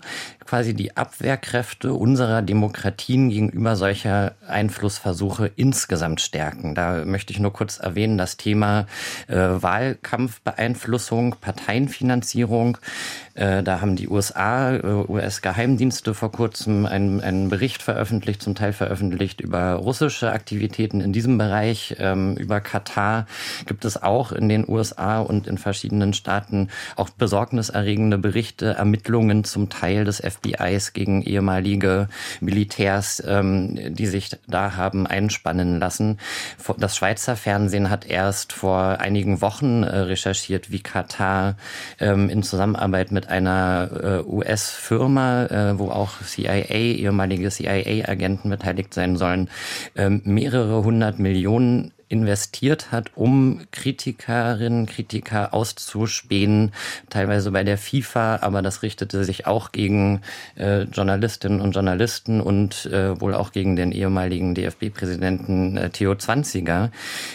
quasi die Abwehrkräfte unserer Demokratien gegenüber solcher Einflussversuche insgesamt stärken. Da möchte ich nur kurz erwähnen, das Thema äh, Wahlkampfbeeinflussung, Parteienfinanzierung. Äh, da haben die USA, äh, US-Geheimdienste vor kurzem einen, einen Bericht veröffentlicht, zum Teil veröffentlicht über russische Aktivitäten in diesem Bereich. Ähm, über Katar gibt es auch in den USA und in verschiedenen Staaten auch besorgniserregende Berichte, Ermittlungen zum Teil des FBI FBIs gegen ehemalige Militärs, ähm, die sich da haben einspannen lassen. Das Schweizer Fernsehen hat erst vor einigen Wochen äh, recherchiert, wie Katar ähm, in Zusammenarbeit mit einer äh, US-Firma, äh, wo auch CIA, ehemalige CIA-Agenten beteiligt sein sollen, ähm, mehrere hundert Millionen investiert hat, um Kritikerinnen, Kritiker auszuspähen, teilweise bei der FIFA, aber das richtete sich auch gegen äh, Journalistinnen und Journalisten und äh, wohl auch gegen den ehemaligen DFB-Präsidenten äh, Theo Zwanziger.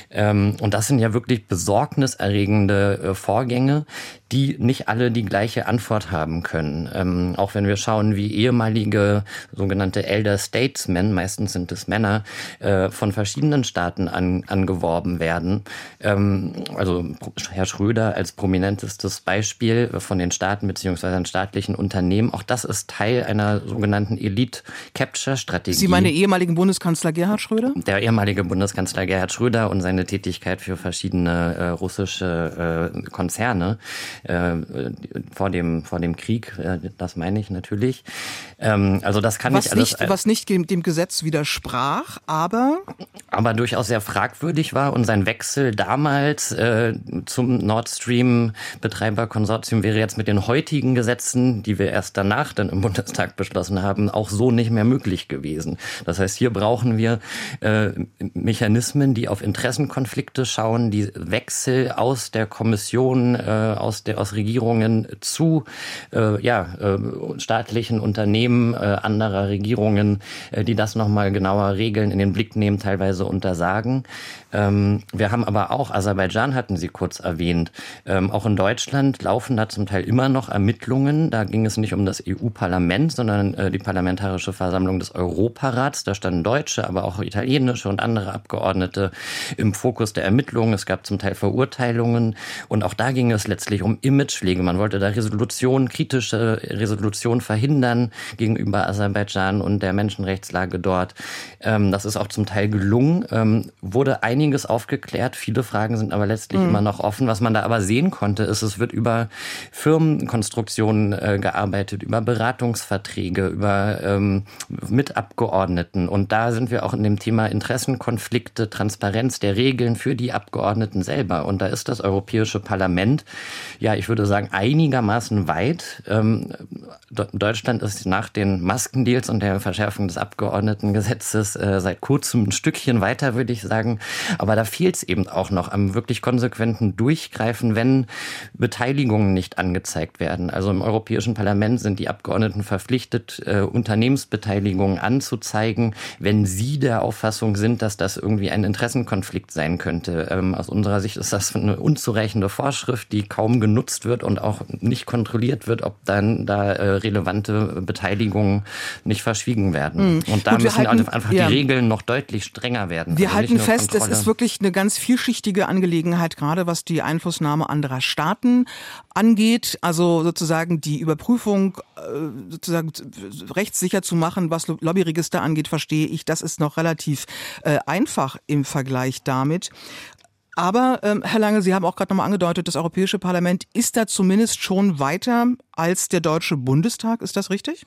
Ähm, und das sind ja wirklich besorgniserregende äh, Vorgänge, die nicht alle die gleiche Antwort haben können. Ähm, auch wenn wir schauen, wie ehemalige sogenannte Elder Statesmen, meistens sind es Männer, äh, von verschiedenen Staaten an, angeworben werden. Ähm, also Herr Schröder als prominentestes Beispiel von den Staaten beziehungsweise an staatlichen Unternehmen. Auch das ist Teil einer sogenannten Elite-Capture-Strategie. Sie meinen ehemaligen Bundeskanzler Gerhard Schröder? Der ehemalige Bundeskanzler Gerhard Schröder und seine Tätigkeit für verschiedene äh, russische äh, Konzerne äh, vor, dem, vor dem Krieg, äh, das meine ich natürlich. Ähm, also das kann was ich alles. Nicht, was nicht dem, dem Gesetz widersprach, aber aber durchaus sehr fragwürdig war und sein Wechsel damals äh, zum Nord Stream Betreiberkonsortium wäre jetzt mit den heutigen Gesetzen, die wir erst danach dann im Bundestag beschlossen haben, auch so nicht mehr möglich gewesen. Das heißt, hier brauchen wir äh, Mechanismen, die auf Interessenkonflikte schauen, die Wechsel aus der Kommission, äh, aus der aus Regierungen zu äh, ja, äh, staatlichen Unternehmen äh, anderer Regierungen, äh, die das nochmal genauer regeln, in den Blick nehmen, teilweise untersagen. Ähm, wir haben aber auch, Aserbaidschan hatten Sie kurz erwähnt, ähm, auch in Deutschland laufen da zum Teil immer noch Ermittlungen. Da ging es nicht um das EU-Parlament, sondern äh, die Parlamentarische Versammlung des Europarats. Da standen Deutsche, aber auch italienische und andere Abgeordnete im Fokus der Ermittlungen. Es gab zum Teil Verurteilungen und auch da ging es letztlich um Imagepflege. Man wollte da Resolutionen, kritische Resolutionen verhindern gegenüber Aserbaidschan und der Menschenrechtslage dort. Ähm, das ist auch zum Teil gelungen, ähm, wurde einige einiges aufgeklärt. Viele Fragen sind aber letztlich mhm. immer noch offen. Was man da aber sehen konnte, ist, es wird über Firmenkonstruktionen äh, gearbeitet, über Beratungsverträge, über ähm, mit Abgeordneten. Und da sind wir auch in dem Thema Interessenkonflikte, Transparenz der Regeln für die Abgeordneten selber. Und da ist das Europäische Parlament, ja, ich würde sagen, einigermaßen weit. Ähm, Deutschland ist nach den Maskendeals und der Verschärfung des Abgeordnetengesetzes äh, seit kurzem ein Stückchen weiter, würde ich sagen. Aber da fehlt es eben auch noch am wirklich konsequenten Durchgreifen, wenn Beteiligungen nicht angezeigt werden. Also im Europäischen Parlament sind die Abgeordneten verpflichtet, äh, Unternehmensbeteiligungen anzuzeigen, wenn sie der Auffassung sind, dass das irgendwie ein Interessenkonflikt sein könnte. Ähm, aus unserer Sicht ist das eine unzureichende Vorschrift, die kaum genutzt wird und auch nicht kontrolliert wird, ob dann da äh, relevante Beteiligungen nicht verschwiegen werden. Mhm. Und da Gut, müssen halten, einfach ja. die Regeln noch deutlich strenger werden. Wir also halten fest, es ist wirklich eine ganz vielschichtige Angelegenheit, gerade was die Einflussnahme anderer Staaten angeht. Also sozusagen die Überprüfung äh, sozusagen rechtssicher zu machen, was Lobbyregister angeht, verstehe ich, das ist noch relativ äh, einfach im Vergleich damit. Aber ähm, Herr Lange, Sie haben auch gerade nochmal angedeutet, das Europäische Parlament ist da zumindest schon weiter als der Deutsche Bundestag. Ist das richtig?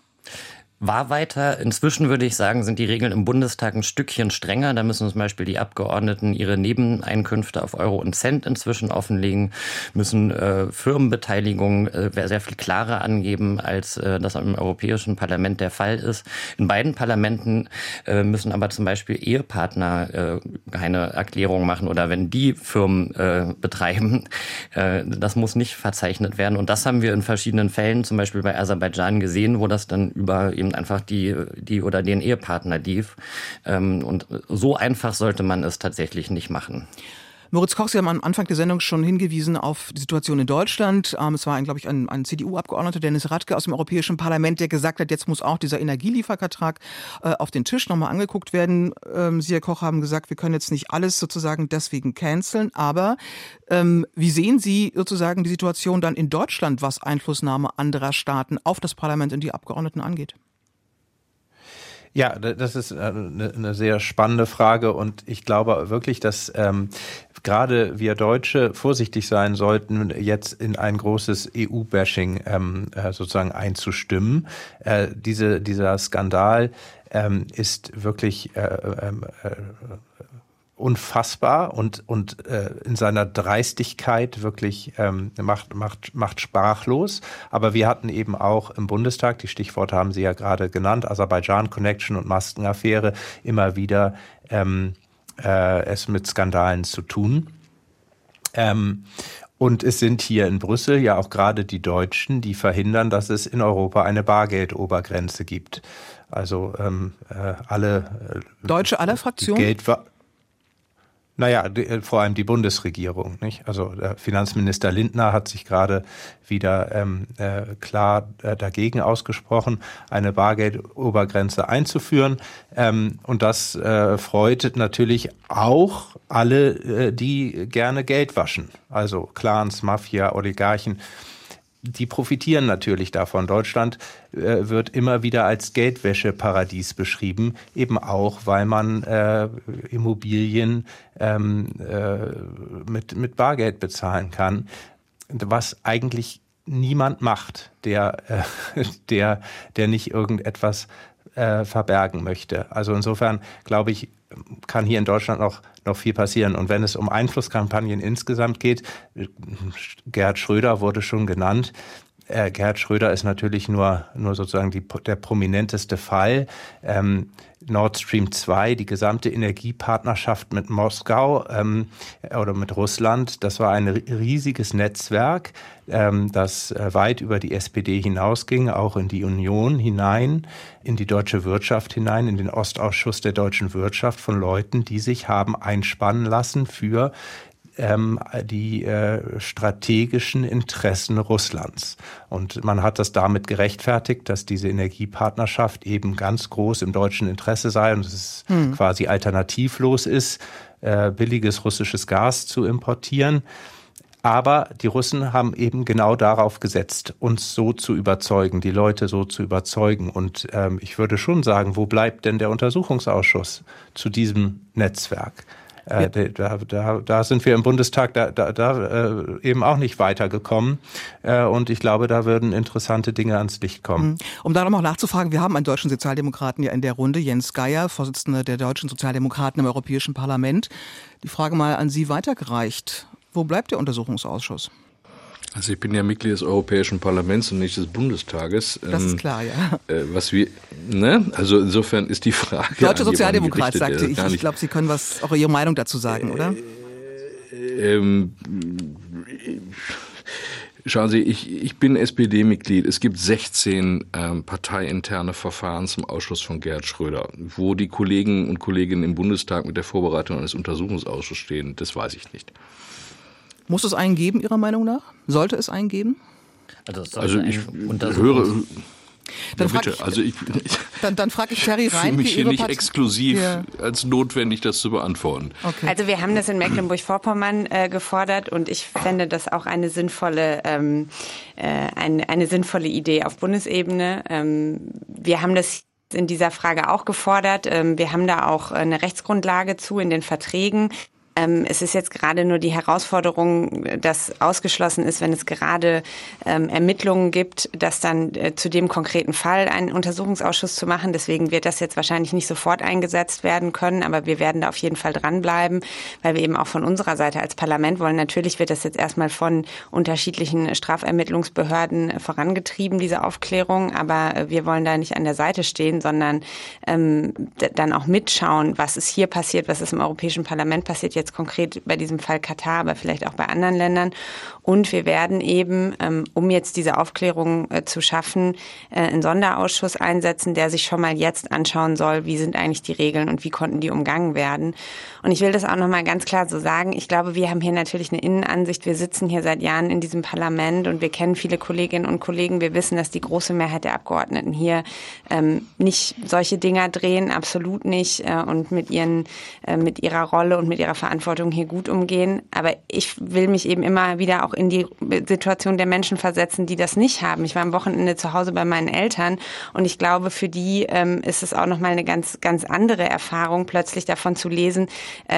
War weiter. Inzwischen würde ich sagen, sind die Regeln im Bundestag ein Stückchen strenger. Da müssen zum Beispiel die Abgeordneten ihre Nebeneinkünfte auf Euro und Cent inzwischen offenlegen, müssen äh, Firmenbeteiligung äh, sehr viel klarer angeben, als äh, das im Europäischen Parlament der Fall ist. In beiden Parlamenten äh, müssen aber zum Beispiel Ehepartner äh, keine Erklärung machen oder wenn die Firmen äh, betreiben, äh, das muss nicht verzeichnet werden. Und das haben wir in verschiedenen Fällen, zum Beispiel bei Aserbaidschan gesehen, wo das dann über eben einfach die, die oder den Ehepartner lief. Ähm, und so einfach sollte man es tatsächlich nicht machen. Moritz Koch, Sie haben am Anfang der Sendung schon hingewiesen auf die Situation in Deutschland. Ähm, es war, glaube ich, ein, ein CDU-Abgeordneter, Dennis Radke aus dem Europäischen Parlament, der gesagt hat, jetzt muss auch dieser Energieliefervertrag äh, auf den Tisch nochmal angeguckt werden. Ähm, Sie, Herr Koch, haben gesagt, wir können jetzt nicht alles sozusagen deswegen canceln. Aber ähm, wie sehen Sie sozusagen die Situation dann in Deutschland, was Einflussnahme anderer Staaten auf das Parlament und die Abgeordneten angeht? Ja, das ist eine, eine sehr spannende Frage und ich glaube wirklich, dass ähm, gerade wir Deutsche vorsichtig sein sollten, jetzt in ein großes EU-Bashing ähm, äh, sozusagen einzustimmen. Äh, diese, dieser Skandal ähm, ist wirklich äh, äh, äh unfassbar und, und äh, in seiner Dreistigkeit wirklich ähm, macht, macht, macht sprachlos. Aber wir hatten eben auch im Bundestag, die Stichworte haben Sie ja gerade genannt, Aserbaidschan Connection und Maskenaffäre, immer wieder ähm, äh, es mit Skandalen zu tun. Ähm, und es sind hier in Brüssel ja auch gerade die Deutschen, die verhindern, dass es in Europa eine Bargeldobergrenze gibt. Also ähm, äh, alle äh, Deutsche aller Fraktionen? Geld, naja, die, äh, vor allem die Bundesregierung. Nicht? Also der Finanzminister Lindner hat sich gerade wieder ähm, äh, klar äh, dagegen ausgesprochen, eine Bargeldobergrenze einzuführen. Ähm, und das äh, freut natürlich auch alle, äh, die gerne Geld waschen. Also Clans, Mafia, Oligarchen die profitieren natürlich davon. Deutschland äh, wird immer wieder als Geldwäscheparadies beschrieben, eben auch, weil man äh, Immobilien ähm, äh, mit, mit Bargeld bezahlen kann, was eigentlich niemand macht, der, äh, der, der nicht irgendetwas äh, verbergen möchte. Also insofern glaube ich, kann hier in Deutschland noch, noch viel passieren. Und wenn es um Einflusskampagnen insgesamt geht, Gerhard Schröder wurde schon genannt, äh, Gerhard Schröder ist natürlich nur, nur sozusagen die, der prominenteste Fall. Ähm, Nord Stream 2, die gesamte Energiepartnerschaft mit Moskau ähm, oder mit Russland, das war ein riesiges Netzwerk, ähm, das äh, weit über die SPD hinausging, auch in die Union hinein, in die deutsche Wirtschaft hinein, in den Ostausschuss der deutschen Wirtschaft von Leuten, die sich haben einspannen lassen für ähm, die äh, strategischen Interessen Russlands. Und man hat das damit gerechtfertigt, dass diese Energiepartnerschaft eben ganz groß im deutschen Interesse sei und es hm. quasi alternativlos ist, äh, billiges russisches Gas zu importieren. Aber die Russen haben eben genau darauf gesetzt, uns so zu überzeugen, die Leute so zu überzeugen. Und ähm, ich würde schon sagen, wo bleibt denn der Untersuchungsausschuss zu diesem Netzwerk? Äh, da, da, da sind wir im Bundestag da, da, da äh, eben auch nicht weitergekommen. Äh, und ich glaube, da würden interessante Dinge ans Licht kommen. Mhm. Um da nochmal nachzufragen, wir haben einen deutschen Sozialdemokraten ja in der Runde, Jens Geier, Vorsitzender der deutschen Sozialdemokraten im Europäischen Parlament. Die Frage mal an Sie weitergereicht. Wo bleibt der Untersuchungsausschuss? Also ich bin ja Mitglied des Europäischen Parlaments und nicht des Bundestages. Das ist ähm, klar, ja. Äh, was wir, ne? Also insofern ist die Frage. Deutsche Sozialdemokrat sagte ich. Ich glaube, Sie können was auch Ihre Meinung dazu sagen, oder? Äh, ähm, Schauen Sie, ich, ich bin SPD-Mitglied. Es gibt 16 ähm, parteiinterne Verfahren zum Ausschuss von Gerhard Schröder. Wo die Kollegen und Kolleginnen im Bundestag mit der Vorbereitung eines Untersuchungsausschusses stehen, das weiß ich nicht. Muss es einen geben, Ihrer Meinung nach? Sollte es einen geben? Also, also ich höre. Dann ja, bitte. Ich, also ich, dann, dann frage ich Terry Rein. Ich mich hier nicht Part exklusiv ja. als notwendig, das zu beantworten. Okay. Also wir haben das in Mecklenburg-Vorpommern äh, gefordert und ich fände das auch eine sinnvolle, ähm, äh, eine, eine sinnvolle Idee auf Bundesebene. Ähm, wir haben das in dieser Frage auch gefordert. Ähm, wir haben da auch eine Rechtsgrundlage zu in den Verträgen. Ähm, es ist jetzt gerade nur die Herausforderung, dass ausgeschlossen ist, wenn es gerade ähm, Ermittlungen gibt, dass dann äh, zu dem konkreten Fall einen Untersuchungsausschuss zu machen. Deswegen wird das jetzt wahrscheinlich nicht sofort eingesetzt werden können, aber wir werden da auf jeden Fall dranbleiben, weil wir eben auch von unserer Seite als Parlament wollen. Natürlich wird das jetzt erstmal von unterschiedlichen Strafermittlungsbehörden vorangetrieben, diese Aufklärung, aber äh, wir wollen da nicht an der Seite stehen, sondern ähm, dann auch mitschauen, was ist hier passiert, was ist im Europäischen Parlament passiert. Jetzt jetzt konkret bei diesem Fall Katar, aber vielleicht auch bei anderen Ländern. Und wir werden eben, ähm, um jetzt diese Aufklärung äh, zu schaffen, äh, einen Sonderausschuss einsetzen, der sich schon mal jetzt anschauen soll, wie sind eigentlich die Regeln und wie konnten die umgangen werden. Und ich will das auch nochmal ganz klar so sagen. Ich glaube, wir haben hier natürlich eine Innenansicht. Wir sitzen hier seit Jahren in diesem Parlament und wir kennen viele Kolleginnen und Kollegen. Wir wissen, dass die große Mehrheit der Abgeordneten hier ähm, nicht solche Dinger drehen, absolut nicht, äh, und mit ihren, äh, mit ihrer Rolle und mit ihrer Verantwortung hier gut umgehen. Aber ich will mich eben immer wieder auch in die Situation der Menschen versetzen, die das nicht haben. Ich war am Wochenende zu Hause bei meinen Eltern und ich glaube, für die ähm, ist es auch nochmal eine ganz, ganz andere Erfahrung, plötzlich davon zu lesen,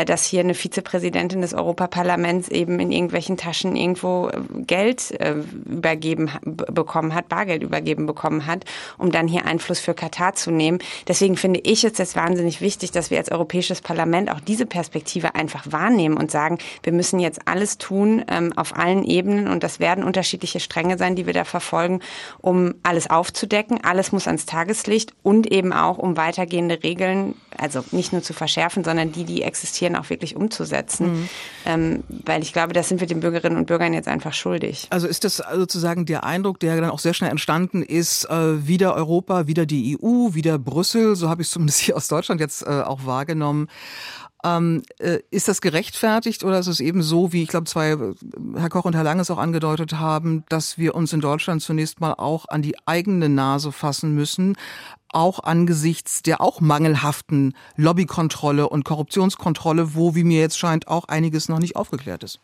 dass hier eine Vizepräsidentin des Europaparlaments eben in irgendwelchen Taschen irgendwo äh, Geld äh, übergeben bekommen hat, Bargeld übergeben bekommen hat, um dann hier Einfluss für Katar zu nehmen. Deswegen finde ich es jetzt wahnsinnig wichtig, dass wir als Europäisches Parlament auch diese Perspektive einfach wahrnehmen und sagen, wir müssen jetzt alles tun ähm, auf allen Ebenen und das werden unterschiedliche Stränge sein, die wir da verfolgen, um alles aufzudecken. Alles muss ans Tageslicht und eben auch um weitergehende Regeln, also nicht nur zu verschärfen, sondern die, die existieren, auch wirklich umzusetzen. Mhm. Ähm, weil ich glaube, das sind wir den Bürgerinnen und Bürgern jetzt einfach schuldig. Also ist das sozusagen der Eindruck, der dann auch sehr schnell entstanden ist, äh, wieder Europa, wieder die EU, wieder Brüssel, so habe ich es zumindest hier aus Deutschland jetzt äh, auch wahrgenommen. Ähm, äh, ist das gerechtfertigt oder ist es eben so, wie ich glaube, zwei, äh, Herr Koch und Herr Lange es auch angedeutet haben, dass wir uns in Deutschland zunächst mal auch an die eigene Nase fassen müssen, auch angesichts der auch mangelhaften Lobbykontrolle und Korruptionskontrolle, wo, wie mir jetzt scheint, auch einiges noch nicht aufgeklärt ist?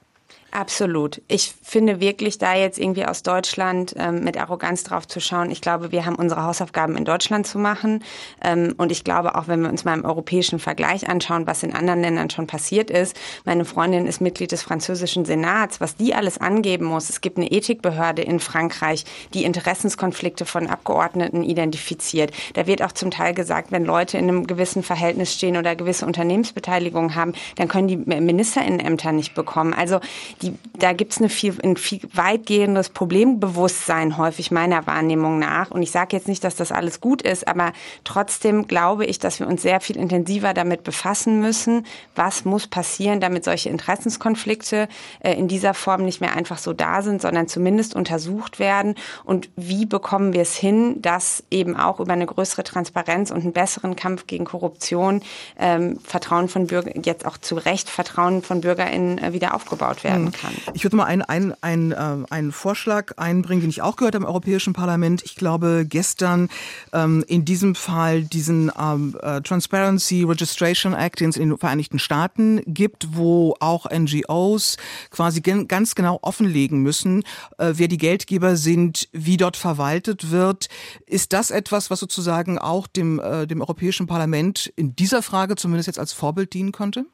Absolut. Ich finde wirklich, da jetzt irgendwie aus Deutschland ähm, mit Arroganz drauf zu schauen, ich glaube, wir haben unsere Hausaufgaben in Deutschland zu machen. Ähm, und ich glaube, auch wenn wir uns mal im europäischen Vergleich anschauen, was in anderen Ländern schon passiert ist. Meine Freundin ist Mitglied des französischen Senats, was die alles angeben muss. Es gibt eine Ethikbehörde in Frankreich, die Interessenskonflikte von Abgeordneten identifiziert. Da wird auch zum Teil gesagt, wenn Leute in einem gewissen Verhältnis stehen oder gewisse Unternehmensbeteiligung haben, dann können die Ministerinnenämter nicht bekommen. Also die, da gibt es viel, ein viel weitgehendes Problembewusstsein häufig meiner Wahrnehmung nach. Und ich sage jetzt nicht, dass das alles gut ist, aber trotzdem glaube ich, dass wir uns sehr viel intensiver damit befassen müssen, was muss passieren, damit solche Interessenskonflikte äh, in dieser Form nicht mehr einfach so da sind, sondern zumindest untersucht werden. Und wie bekommen wir es hin, dass eben auch über eine größere Transparenz und einen besseren Kampf gegen Korruption ähm, Vertrauen von Bürgern, jetzt auch zu Recht Vertrauen von BürgerInnen äh, wieder aufgebaut werden kann. Ich würde mal einen, einen, einen, äh, einen Vorschlag einbringen, den ich auch gehört habe im Europäischen Parlament. Ich glaube, gestern ähm, in diesem Fall diesen ähm, äh, Transparency Registration Act, den es in den Vereinigten Staaten gibt, wo auch NGOs quasi ganz genau offenlegen müssen, äh, wer die Geldgeber sind, wie dort verwaltet wird. Ist das etwas, was sozusagen auch dem, äh, dem Europäischen Parlament in dieser Frage zumindest jetzt als Vorbild dienen konnte?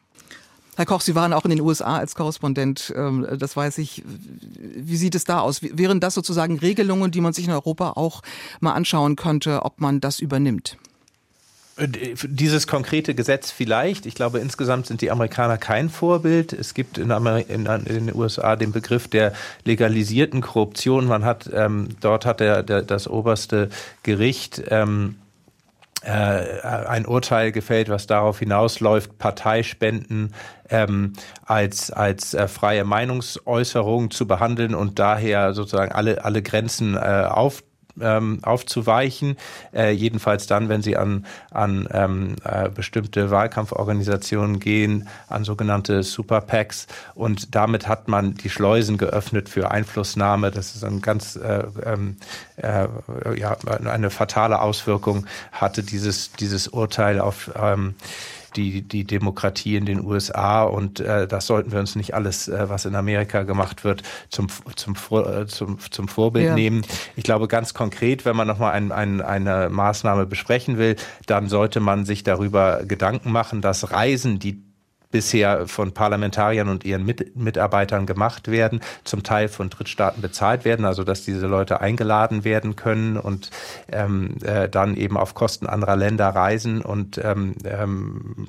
Herr Koch, Sie waren auch in den USA als Korrespondent, ähm, das weiß ich. Wie sieht es da aus? Wären das sozusagen Regelungen, die man sich in Europa auch mal anschauen könnte, ob man das übernimmt? Äh, dieses konkrete Gesetz vielleicht. Ich glaube, insgesamt sind die Amerikaner kein Vorbild. Es gibt in, in, den USA den Begriff der legalisierten Korruption. Man hat ähm, dort hat der, der, das oberste Gericht ähm, äh, ein Urteil gefällt, was darauf hinausläuft, Parteispenden ähm, als, als äh, freie Meinungsäußerung zu behandeln und daher sozusagen alle, alle Grenzen äh, auf ähm, aufzuweichen, äh, jedenfalls dann, wenn sie an, an ähm, äh, bestimmte Wahlkampforganisationen gehen, an sogenannte Super PACs und damit hat man die Schleusen geöffnet für Einflussnahme. Das ist ein ganz äh, ähm, äh, ja, eine fatale Auswirkung hatte dieses, dieses Urteil auf ähm, die, die Demokratie in den USA und äh, das sollten wir uns nicht alles, äh, was in Amerika gemacht wird, zum, zum, äh, zum, zum Vorbild ja. nehmen. Ich glaube ganz konkret, wenn man nochmal ein, ein, eine Maßnahme besprechen will, dann sollte man sich darüber Gedanken machen, dass Reisen, die bisher von Parlamentariern und ihren Mit Mitarbeitern gemacht werden, zum Teil von Drittstaaten bezahlt werden, also dass diese Leute eingeladen werden können und ähm, äh, dann eben auf Kosten anderer Länder reisen und ähm, ähm,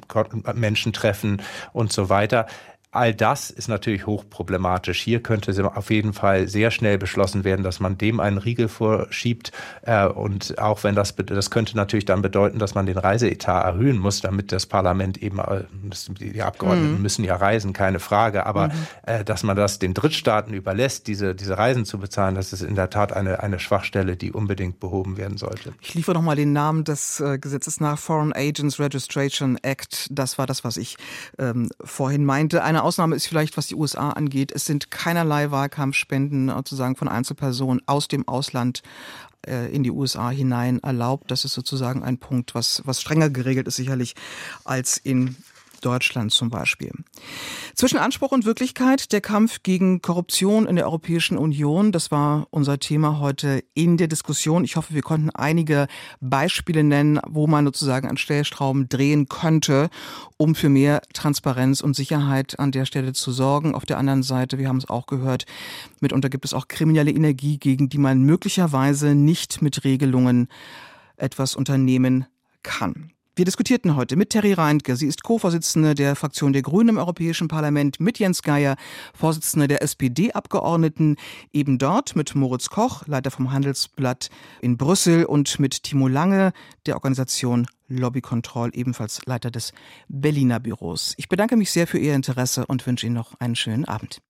Menschen treffen und so weiter. All das ist natürlich hochproblematisch. Hier könnte auf jeden Fall sehr schnell beschlossen werden, dass man dem einen Riegel vorschiebt. Äh, und auch wenn das, das könnte natürlich dann bedeuten, dass man den Reiseetat erhöhen muss, damit das Parlament eben, äh, die Abgeordneten mhm. müssen ja reisen, keine Frage. Aber mhm. Äh, dass man das den Drittstaaten überlässt, diese, diese Reisen zu bezahlen, das ist in der Tat eine, eine Schwachstelle, die unbedingt behoben werden sollte. Ich liefere nochmal den Namen des Gesetzes nach Foreign Agents Registration Act. Das war das, was ich ähm, vorhin meinte. Eine Ausnahme ist vielleicht, was die USA angeht. Es sind keinerlei Wahlkampfspenden sozusagen von Einzelpersonen aus dem Ausland äh, in die USA hinein erlaubt. Das ist sozusagen ein Punkt, was, was strenger geregelt ist sicherlich als in Deutschland zum Beispiel. Zwischen Anspruch und Wirklichkeit der Kampf gegen Korruption in der Europäischen Union, das war unser Thema heute in der Diskussion. Ich hoffe, wir konnten einige Beispiele nennen, wo man sozusagen an Stellstrauben drehen könnte, um für mehr Transparenz und Sicherheit an der Stelle zu sorgen. Auf der anderen Seite, wir haben es auch gehört, mitunter gibt es auch kriminelle Energie, gegen die man möglicherweise nicht mit Regelungen etwas unternehmen kann. Wir diskutierten heute mit Terry Reintke. Sie ist Co-Vorsitzende der Fraktion der Grünen im Europäischen Parlament, mit Jens Geier, Vorsitzende der SPD-Abgeordneten, eben dort mit Moritz Koch, Leiter vom Handelsblatt in Brüssel und mit Timo Lange, der Organisation Lobby Control, ebenfalls Leiter des Berliner Büros. Ich bedanke mich sehr für Ihr Interesse und wünsche Ihnen noch einen schönen Abend.